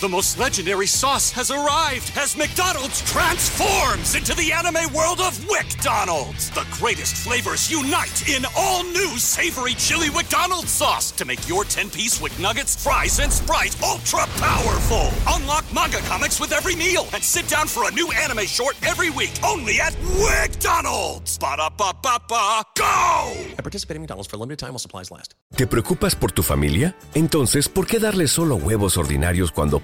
The most legendary sauce has arrived as McDonald's transforms into the anime world of WickDonald's. The greatest flavors unite in all new savory chili McDonald's sauce to make your 10-piece Wick Nuggets, fries, and Sprite ultra powerful. Unlock manga comics with every meal and sit down for a new anime short every week only at WickDonald's. Ba-da-ba-ba-ba, go! I participate in McDonald's for a limited time while supplies last. ¿Te preocupas por tu familia? Entonces, ¿por qué darles solo huevos ordinarios cuando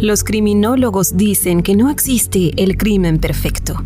Los criminólogos dicen que no existe el crimen perfecto.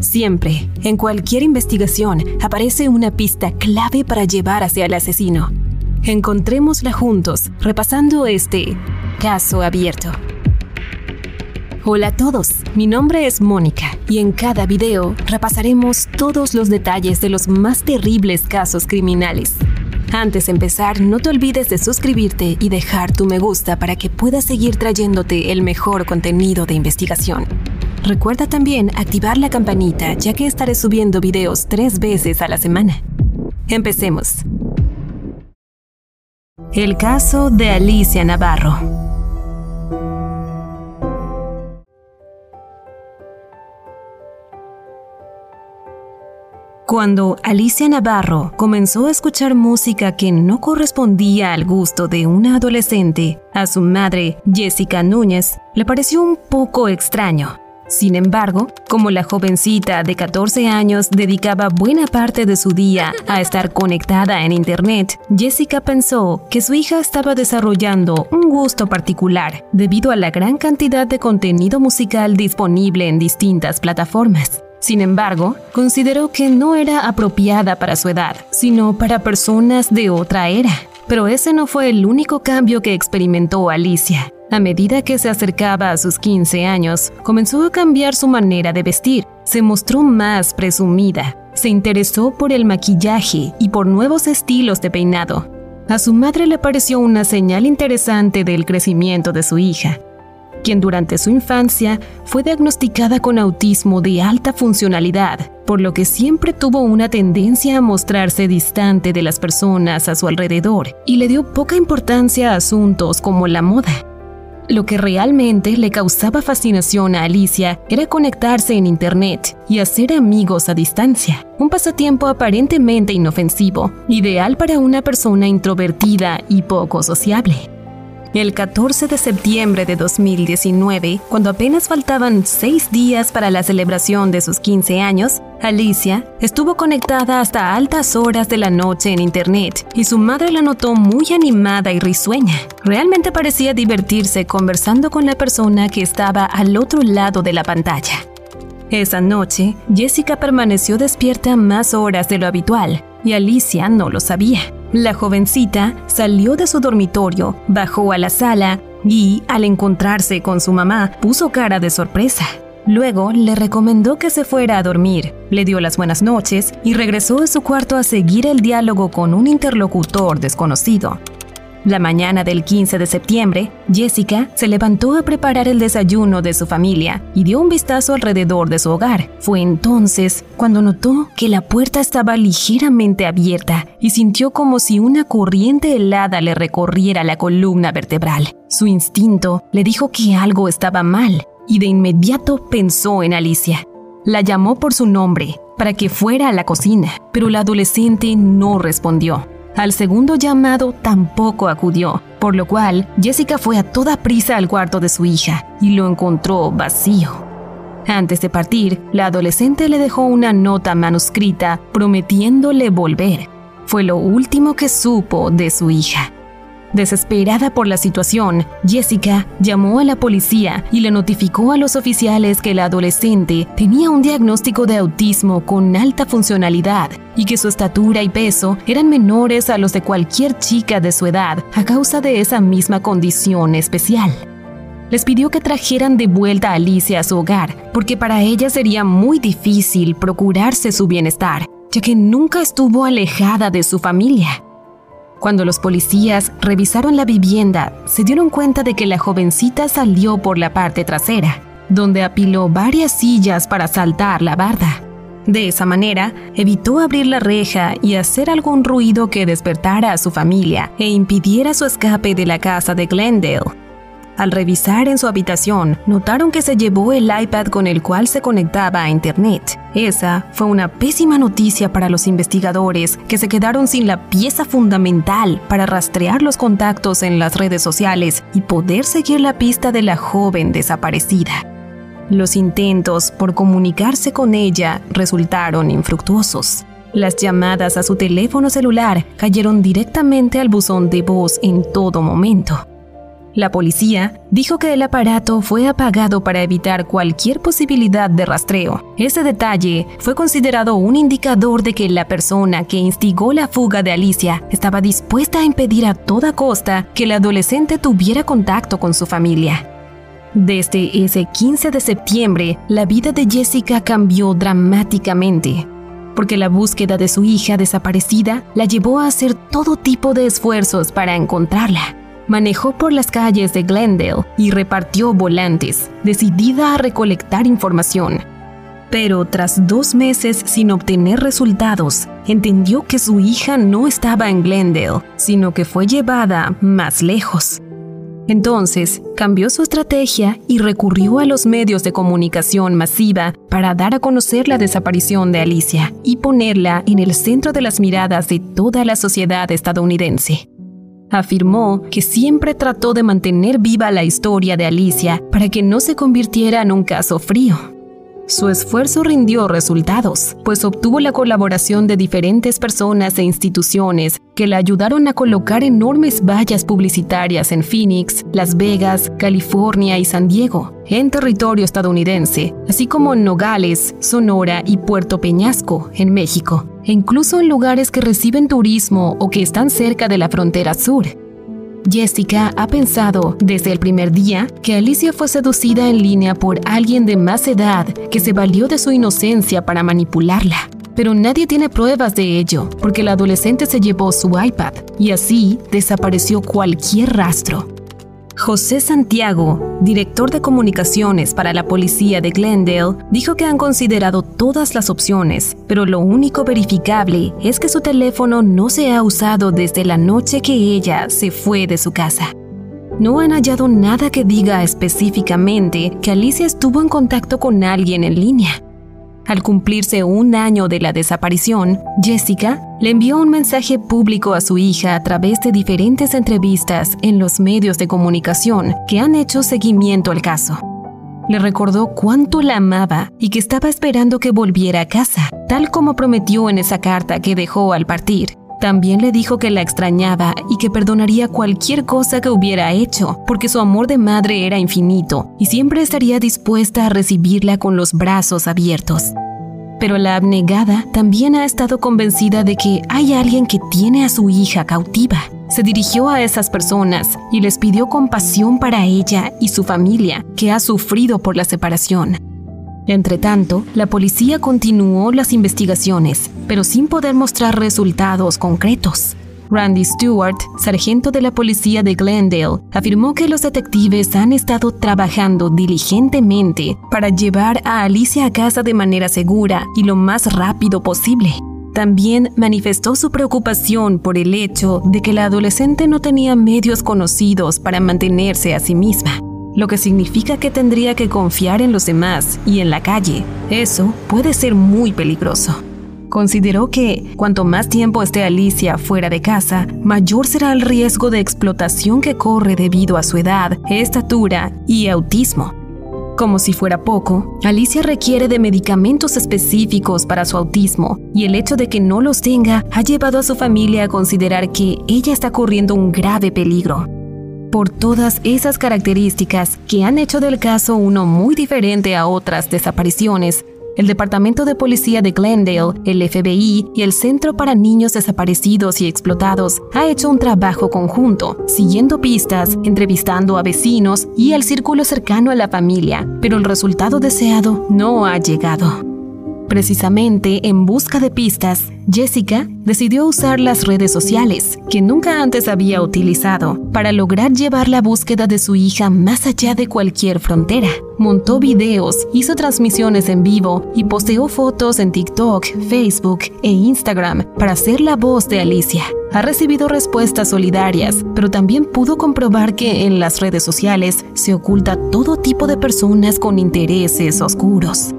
Siempre, en cualquier investigación, aparece una pista clave para llevar hacia el asesino. Encontrémosla juntos, repasando este caso abierto. Hola a todos, mi nombre es Mónica y en cada video repasaremos todos los detalles de los más terribles casos criminales. Antes de empezar, no te olvides de suscribirte y dejar tu me gusta para que puedas seguir trayéndote el mejor contenido de investigación. Recuerda también activar la campanita ya que estaré subiendo videos tres veces a la semana. Empecemos. El caso de Alicia Navarro. Cuando Alicia Navarro comenzó a escuchar música que no correspondía al gusto de una adolescente, a su madre, Jessica Núñez, le pareció un poco extraño. Sin embargo, como la jovencita de 14 años dedicaba buena parte de su día a estar conectada en Internet, Jessica pensó que su hija estaba desarrollando un gusto particular debido a la gran cantidad de contenido musical disponible en distintas plataformas. Sin embargo, consideró que no era apropiada para su edad, sino para personas de otra era. Pero ese no fue el único cambio que experimentó Alicia. A medida que se acercaba a sus 15 años, comenzó a cambiar su manera de vestir. Se mostró más presumida. Se interesó por el maquillaje y por nuevos estilos de peinado. A su madre le pareció una señal interesante del crecimiento de su hija quien durante su infancia fue diagnosticada con autismo de alta funcionalidad, por lo que siempre tuvo una tendencia a mostrarse distante de las personas a su alrededor y le dio poca importancia a asuntos como la moda. Lo que realmente le causaba fascinación a Alicia era conectarse en Internet y hacer amigos a distancia, un pasatiempo aparentemente inofensivo, ideal para una persona introvertida y poco sociable. El 14 de septiembre de 2019, cuando apenas faltaban seis días para la celebración de sus 15 años, Alicia estuvo conectada hasta altas horas de la noche en Internet y su madre la notó muy animada y risueña. Realmente parecía divertirse conversando con la persona que estaba al otro lado de la pantalla. Esa noche, Jessica permaneció despierta más horas de lo habitual y Alicia no lo sabía. La jovencita salió de su dormitorio, bajó a la sala y, al encontrarse con su mamá, puso cara de sorpresa. Luego le recomendó que se fuera a dormir, le dio las buenas noches y regresó a su cuarto a seguir el diálogo con un interlocutor desconocido. La mañana del 15 de septiembre, Jessica se levantó a preparar el desayuno de su familia y dio un vistazo alrededor de su hogar. Fue entonces cuando notó que la puerta estaba ligeramente abierta y sintió como si una corriente helada le recorriera la columna vertebral. Su instinto le dijo que algo estaba mal y de inmediato pensó en Alicia. La llamó por su nombre para que fuera a la cocina, pero la adolescente no respondió. Al segundo llamado tampoco acudió, por lo cual Jessica fue a toda prisa al cuarto de su hija y lo encontró vacío. Antes de partir, la adolescente le dejó una nota manuscrita prometiéndole volver. Fue lo último que supo de su hija. Desesperada por la situación, Jessica llamó a la policía y le notificó a los oficiales que la adolescente tenía un diagnóstico de autismo con alta funcionalidad y que su estatura y peso eran menores a los de cualquier chica de su edad a causa de esa misma condición especial. Les pidió que trajeran de vuelta a Alicia a su hogar, porque para ella sería muy difícil procurarse su bienestar, ya que nunca estuvo alejada de su familia. Cuando los policías revisaron la vivienda, se dieron cuenta de que la jovencita salió por la parte trasera, donde apiló varias sillas para saltar la barda. De esa manera, evitó abrir la reja y hacer algún ruido que despertara a su familia e impidiera su escape de la casa de Glendale. Al revisar en su habitación, notaron que se llevó el iPad con el cual se conectaba a Internet. Esa fue una pésima noticia para los investigadores que se quedaron sin la pieza fundamental para rastrear los contactos en las redes sociales y poder seguir la pista de la joven desaparecida. Los intentos por comunicarse con ella resultaron infructuosos. Las llamadas a su teléfono celular cayeron directamente al buzón de voz en todo momento. La policía dijo que el aparato fue apagado para evitar cualquier posibilidad de rastreo. Ese detalle fue considerado un indicador de que la persona que instigó la fuga de Alicia estaba dispuesta a impedir a toda costa que la adolescente tuviera contacto con su familia. Desde ese 15 de septiembre, la vida de Jessica cambió dramáticamente, porque la búsqueda de su hija desaparecida la llevó a hacer todo tipo de esfuerzos para encontrarla manejó por las calles de Glendale y repartió volantes, decidida a recolectar información. Pero tras dos meses sin obtener resultados, entendió que su hija no estaba en Glendale, sino que fue llevada más lejos. Entonces, cambió su estrategia y recurrió a los medios de comunicación masiva para dar a conocer la desaparición de Alicia y ponerla en el centro de las miradas de toda la sociedad estadounidense. Afirmó que siempre trató de mantener viva la historia de Alicia para que no se convirtiera en un caso frío. Su esfuerzo rindió resultados, pues obtuvo la colaboración de diferentes personas e instituciones que le ayudaron a colocar enormes vallas publicitarias en Phoenix, Las Vegas, California y San Diego, en territorio estadounidense, así como en Nogales, Sonora y Puerto Peñasco, en México, e incluso en lugares que reciben turismo o que están cerca de la frontera sur. Jessica ha pensado desde el primer día que Alicia fue seducida en línea por alguien de más edad que se valió de su inocencia para manipularla. Pero nadie tiene pruebas de ello, porque la adolescente se llevó su iPad y así desapareció cualquier rastro. José Santiago, director de comunicaciones para la policía de Glendale, dijo que han considerado todas las opciones, pero lo único verificable es que su teléfono no se ha usado desde la noche que ella se fue de su casa. No han hallado nada que diga específicamente que Alicia estuvo en contacto con alguien en línea, al cumplirse un año de la desaparición, Jessica le envió un mensaje público a su hija a través de diferentes entrevistas en los medios de comunicación que han hecho seguimiento al caso. Le recordó cuánto la amaba y que estaba esperando que volviera a casa, tal como prometió en esa carta que dejó al partir. También le dijo que la extrañaba y que perdonaría cualquier cosa que hubiera hecho, porque su amor de madre era infinito y siempre estaría dispuesta a recibirla con los brazos abiertos. Pero la abnegada también ha estado convencida de que hay alguien que tiene a su hija cautiva. Se dirigió a esas personas y les pidió compasión para ella y su familia, que ha sufrido por la separación. Entretanto, la policía continuó las investigaciones, pero sin poder mostrar resultados concretos. Randy Stewart, sargento de la policía de Glendale, afirmó que los detectives han estado trabajando diligentemente para llevar a Alicia a casa de manera segura y lo más rápido posible. También manifestó su preocupación por el hecho de que la adolescente no tenía medios conocidos para mantenerse a sí misma lo que significa que tendría que confiar en los demás y en la calle. Eso puede ser muy peligroso. Consideró que cuanto más tiempo esté Alicia fuera de casa, mayor será el riesgo de explotación que corre debido a su edad, estatura y autismo. Como si fuera poco, Alicia requiere de medicamentos específicos para su autismo y el hecho de que no los tenga ha llevado a su familia a considerar que ella está corriendo un grave peligro. Por todas esas características que han hecho del caso uno muy diferente a otras desapariciones, el Departamento de Policía de Glendale, el FBI y el Centro para Niños Desaparecidos y Explotados ha hecho un trabajo conjunto, siguiendo pistas, entrevistando a vecinos y al círculo cercano a la familia, pero el resultado deseado no ha llegado. Precisamente en busca de pistas, Jessica decidió usar las redes sociales, que nunca antes había utilizado, para lograr llevar la búsqueda de su hija más allá de cualquier frontera. Montó videos, hizo transmisiones en vivo y posteó fotos en TikTok, Facebook e Instagram para ser la voz de Alicia. Ha recibido respuestas solidarias, pero también pudo comprobar que en las redes sociales se oculta todo tipo de personas con intereses oscuros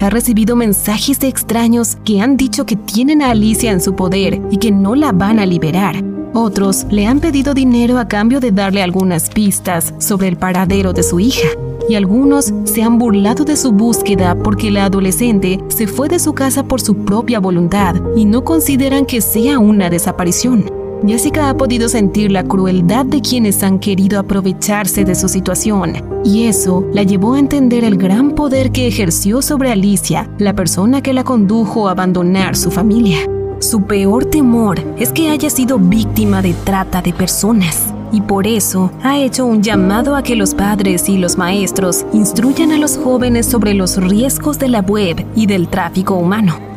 ha recibido mensajes de extraños que han dicho que tienen a Alicia en su poder y que no la van a liberar. Otros le han pedido dinero a cambio de darle algunas pistas sobre el paradero de su hija. Y algunos se han burlado de su búsqueda porque la adolescente se fue de su casa por su propia voluntad y no consideran que sea una desaparición. Jessica ha podido sentir la crueldad de quienes han querido aprovecharse de su situación, y eso la llevó a entender el gran poder que ejerció sobre Alicia, la persona que la condujo a abandonar su familia. Su peor temor es que haya sido víctima de trata de personas y por eso ha hecho un llamado a que los padres y los maestros instruyan a los jóvenes sobre los riesgos de la web y del tráfico humano.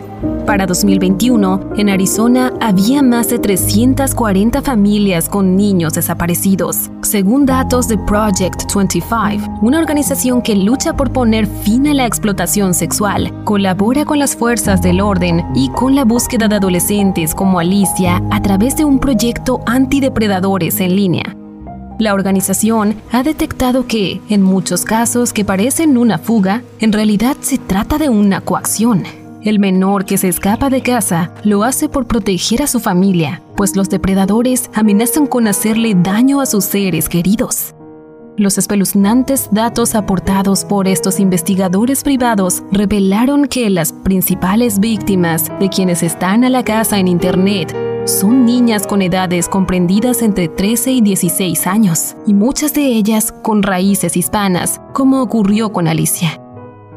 Para 2021, en Arizona había más de 340 familias con niños desaparecidos, según datos de Project 25, una organización que lucha por poner fin a la explotación sexual, colabora con las fuerzas del orden y con la búsqueda de adolescentes como Alicia a través de un proyecto antidepredadores en línea. La organización ha detectado que, en muchos casos que parecen una fuga, en realidad se trata de una coacción el menor que se escapa de casa lo hace por proteger a su familia, pues los depredadores amenazan con hacerle daño a sus seres queridos. Los espeluznantes datos aportados por estos investigadores privados revelaron que las principales víctimas de quienes están a la casa en Internet son niñas con edades comprendidas entre 13 y 16 años, y muchas de ellas con raíces hispanas, como ocurrió con Alicia.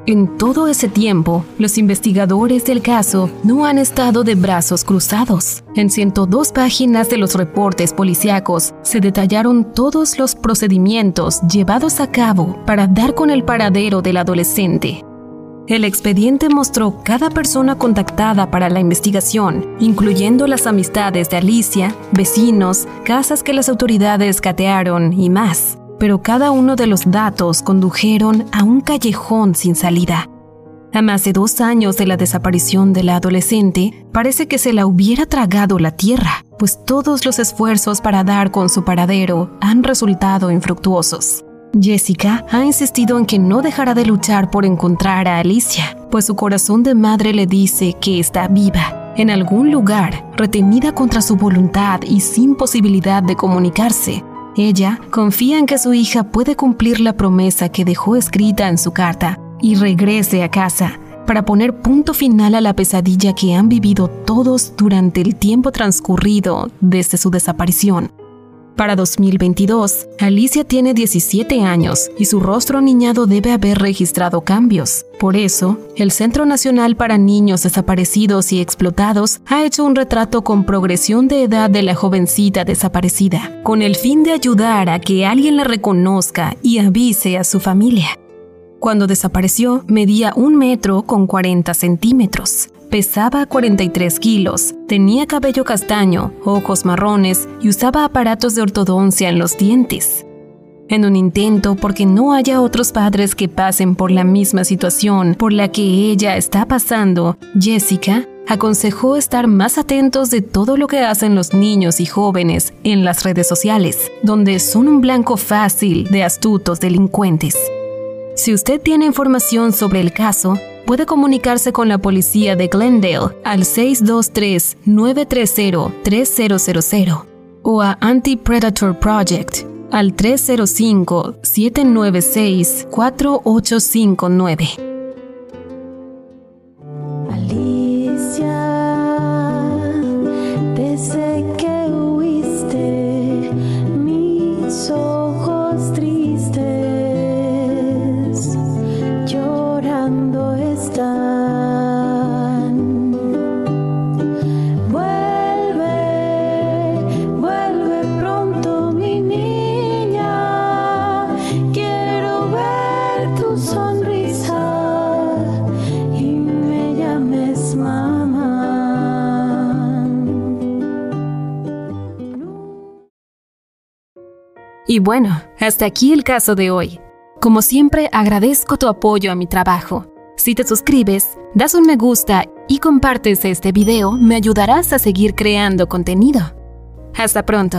En todo ese tiempo, los investigadores del caso no han estado de brazos cruzados. En 102 páginas de los reportes policíacos se detallaron todos los procedimientos llevados a cabo para dar con el paradero del adolescente. El expediente mostró cada persona contactada para la investigación, incluyendo las amistades de Alicia, vecinos, casas que las autoridades catearon y más pero cada uno de los datos condujeron a un callejón sin salida. A más de dos años de la desaparición de la adolescente, parece que se la hubiera tragado la tierra, pues todos los esfuerzos para dar con su paradero han resultado infructuosos. Jessica ha insistido en que no dejará de luchar por encontrar a Alicia, pues su corazón de madre le dice que está viva, en algún lugar, retenida contra su voluntad y sin posibilidad de comunicarse, ella confía en que su hija puede cumplir la promesa que dejó escrita en su carta y regrese a casa para poner punto final a la pesadilla que han vivido todos durante el tiempo transcurrido desde su desaparición. Para 2022, Alicia tiene 17 años y su rostro niñado debe haber registrado cambios. Por eso, el Centro Nacional para Niños Desaparecidos y Explotados ha hecho un retrato con progresión de edad de la jovencita desaparecida, con el fin de ayudar a que alguien la reconozca y avise a su familia. Cuando desapareció, medía un metro con 40 centímetros. Pesaba 43 kilos, tenía cabello castaño, ojos marrones y usaba aparatos de ortodoncia en los dientes. En un intento porque no haya otros padres que pasen por la misma situación por la que ella está pasando, Jessica aconsejó estar más atentos de todo lo que hacen los niños y jóvenes en las redes sociales, donde son un blanco fácil de astutos delincuentes. Si usted tiene información sobre el caso, puede comunicarse con la policía de Glendale al 623-930-3000 o a Anti-Predator Project al 305-796-4859. Y bueno, hasta aquí el caso de hoy. Como siempre, agradezco tu apoyo a mi trabajo. Si te suscribes, das un me gusta y compartes este video, me ayudarás a seguir creando contenido. Hasta pronto.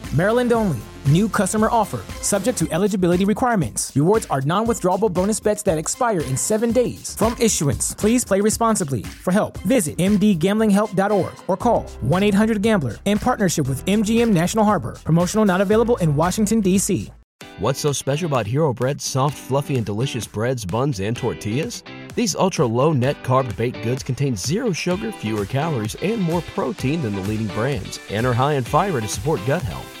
Maryland only. New customer offer, subject to eligibility requirements. Rewards are non withdrawable bonus bets that expire in seven days. From issuance, please play responsibly. For help, visit mdgamblinghelp.org or call 1 800 Gambler in partnership with MGM National Harbor. Promotional not available in Washington, D.C. What's so special about Hero Bread's soft, fluffy, and delicious breads, buns, and tortillas? These ultra low net carb baked goods contain zero sugar, fewer calories, and more protein than the leading brands, and are high in fiber to support gut health.